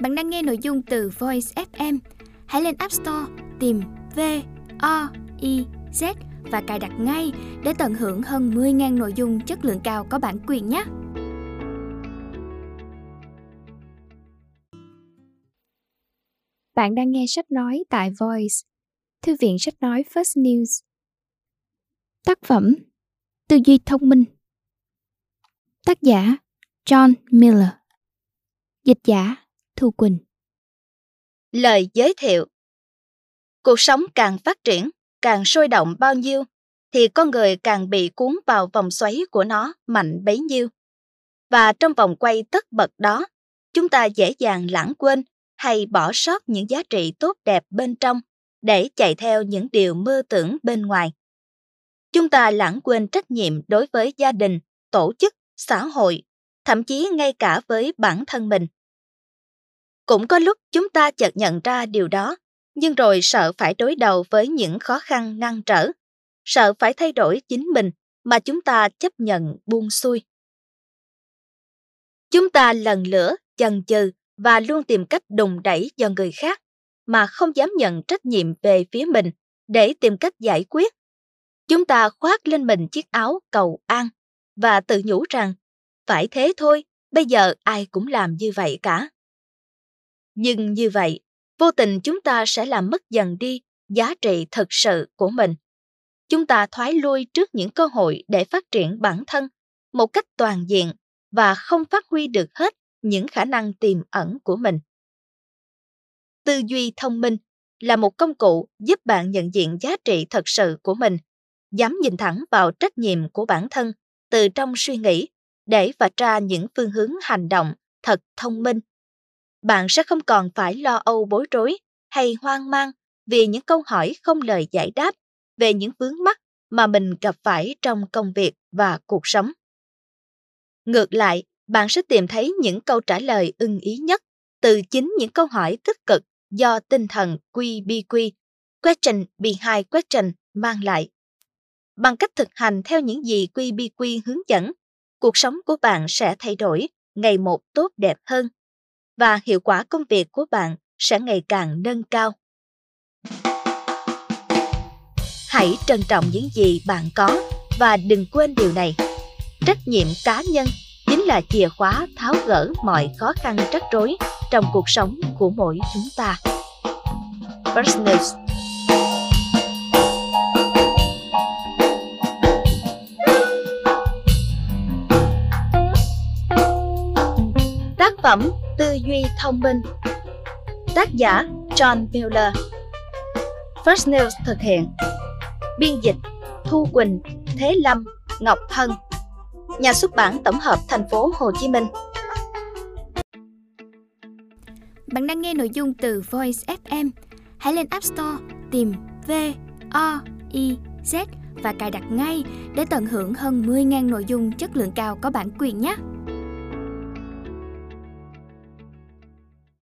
Bạn đang nghe nội dung từ Voice FM. Hãy lên App Store tìm V O I Z và cài đặt ngay để tận hưởng hơn 10.000 nội dung chất lượng cao có bản quyền nhé. Bạn đang nghe sách nói tại Voice, thư viện sách nói First News. Tác phẩm Tư duy thông minh Tác giả John Miller Dịch giả Thu Quỳnh Lời giới thiệu Cuộc sống càng phát triển, càng sôi động bao nhiêu, thì con người càng bị cuốn vào vòng xoáy của nó mạnh bấy nhiêu. Và trong vòng quay tất bật đó, chúng ta dễ dàng lãng quên hay bỏ sót những giá trị tốt đẹp bên trong để chạy theo những điều mơ tưởng bên ngoài. Chúng ta lãng quên trách nhiệm đối với gia đình, tổ chức, xã hội, thậm chí ngay cả với bản thân mình. Cũng có lúc chúng ta chợt nhận ra điều đó, nhưng rồi sợ phải đối đầu với những khó khăn ngăn trở, sợ phải thay đổi chính mình mà chúng ta chấp nhận buông xuôi. Chúng ta lần lửa, chần chừ và luôn tìm cách đùng đẩy do người khác mà không dám nhận trách nhiệm về phía mình để tìm cách giải quyết. Chúng ta khoác lên mình chiếc áo cầu an và tự nhủ rằng phải thế thôi, bây giờ ai cũng làm như vậy cả. Nhưng như vậy, vô tình chúng ta sẽ làm mất dần đi giá trị thực sự của mình. Chúng ta thoái lui trước những cơ hội để phát triển bản thân một cách toàn diện và không phát huy được hết những khả năng tiềm ẩn của mình. Tư duy thông minh là một công cụ giúp bạn nhận diện giá trị thật sự của mình, dám nhìn thẳng vào trách nhiệm của bản thân từ trong suy nghĩ để vạch ra những phương hướng hành động thật thông minh bạn sẽ không còn phải lo âu bối rối hay hoang mang vì những câu hỏi không lời giải đáp về những vướng mắc mà mình gặp phải trong công việc và cuộc sống. Ngược lại, bạn sẽ tìm thấy những câu trả lời ưng ý nhất từ chính những câu hỏi tích cực do tinh thần QBQ, Question Behind Question mang lại. Bằng cách thực hành theo những gì QBQ hướng dẫn, cuộc sống của bạn sẽ thay đổi ngày một tốt đẹp hơn và hiệu quả công việc của bạn sẽ ngày càng nâng cao. Hãy trân trọng những gì bạn có và đừng quên điều này. Trách nhiệm cá nhân chính là chìa khóa tháo gỡ mọi khó khăn rắc rối trong cuộc sống của mỗi chúng ta. Business Tác phẩm Tư duy thông minh. Tác giả John Miller. First News thực hiện. Biên dịch Thu Quỳnh, Thế Lâm, Ngọc Hân Nhà xuất bản tổng hợp thành phố Hồ Chí Minh. Bạn đang nghe nội dung từ Voice FM Hãy lên App Store, tìm V O I Z và cài đặt ngay để tận hưởng hơn 10.000 nội dung chất lượng cao có bản quyền nhé.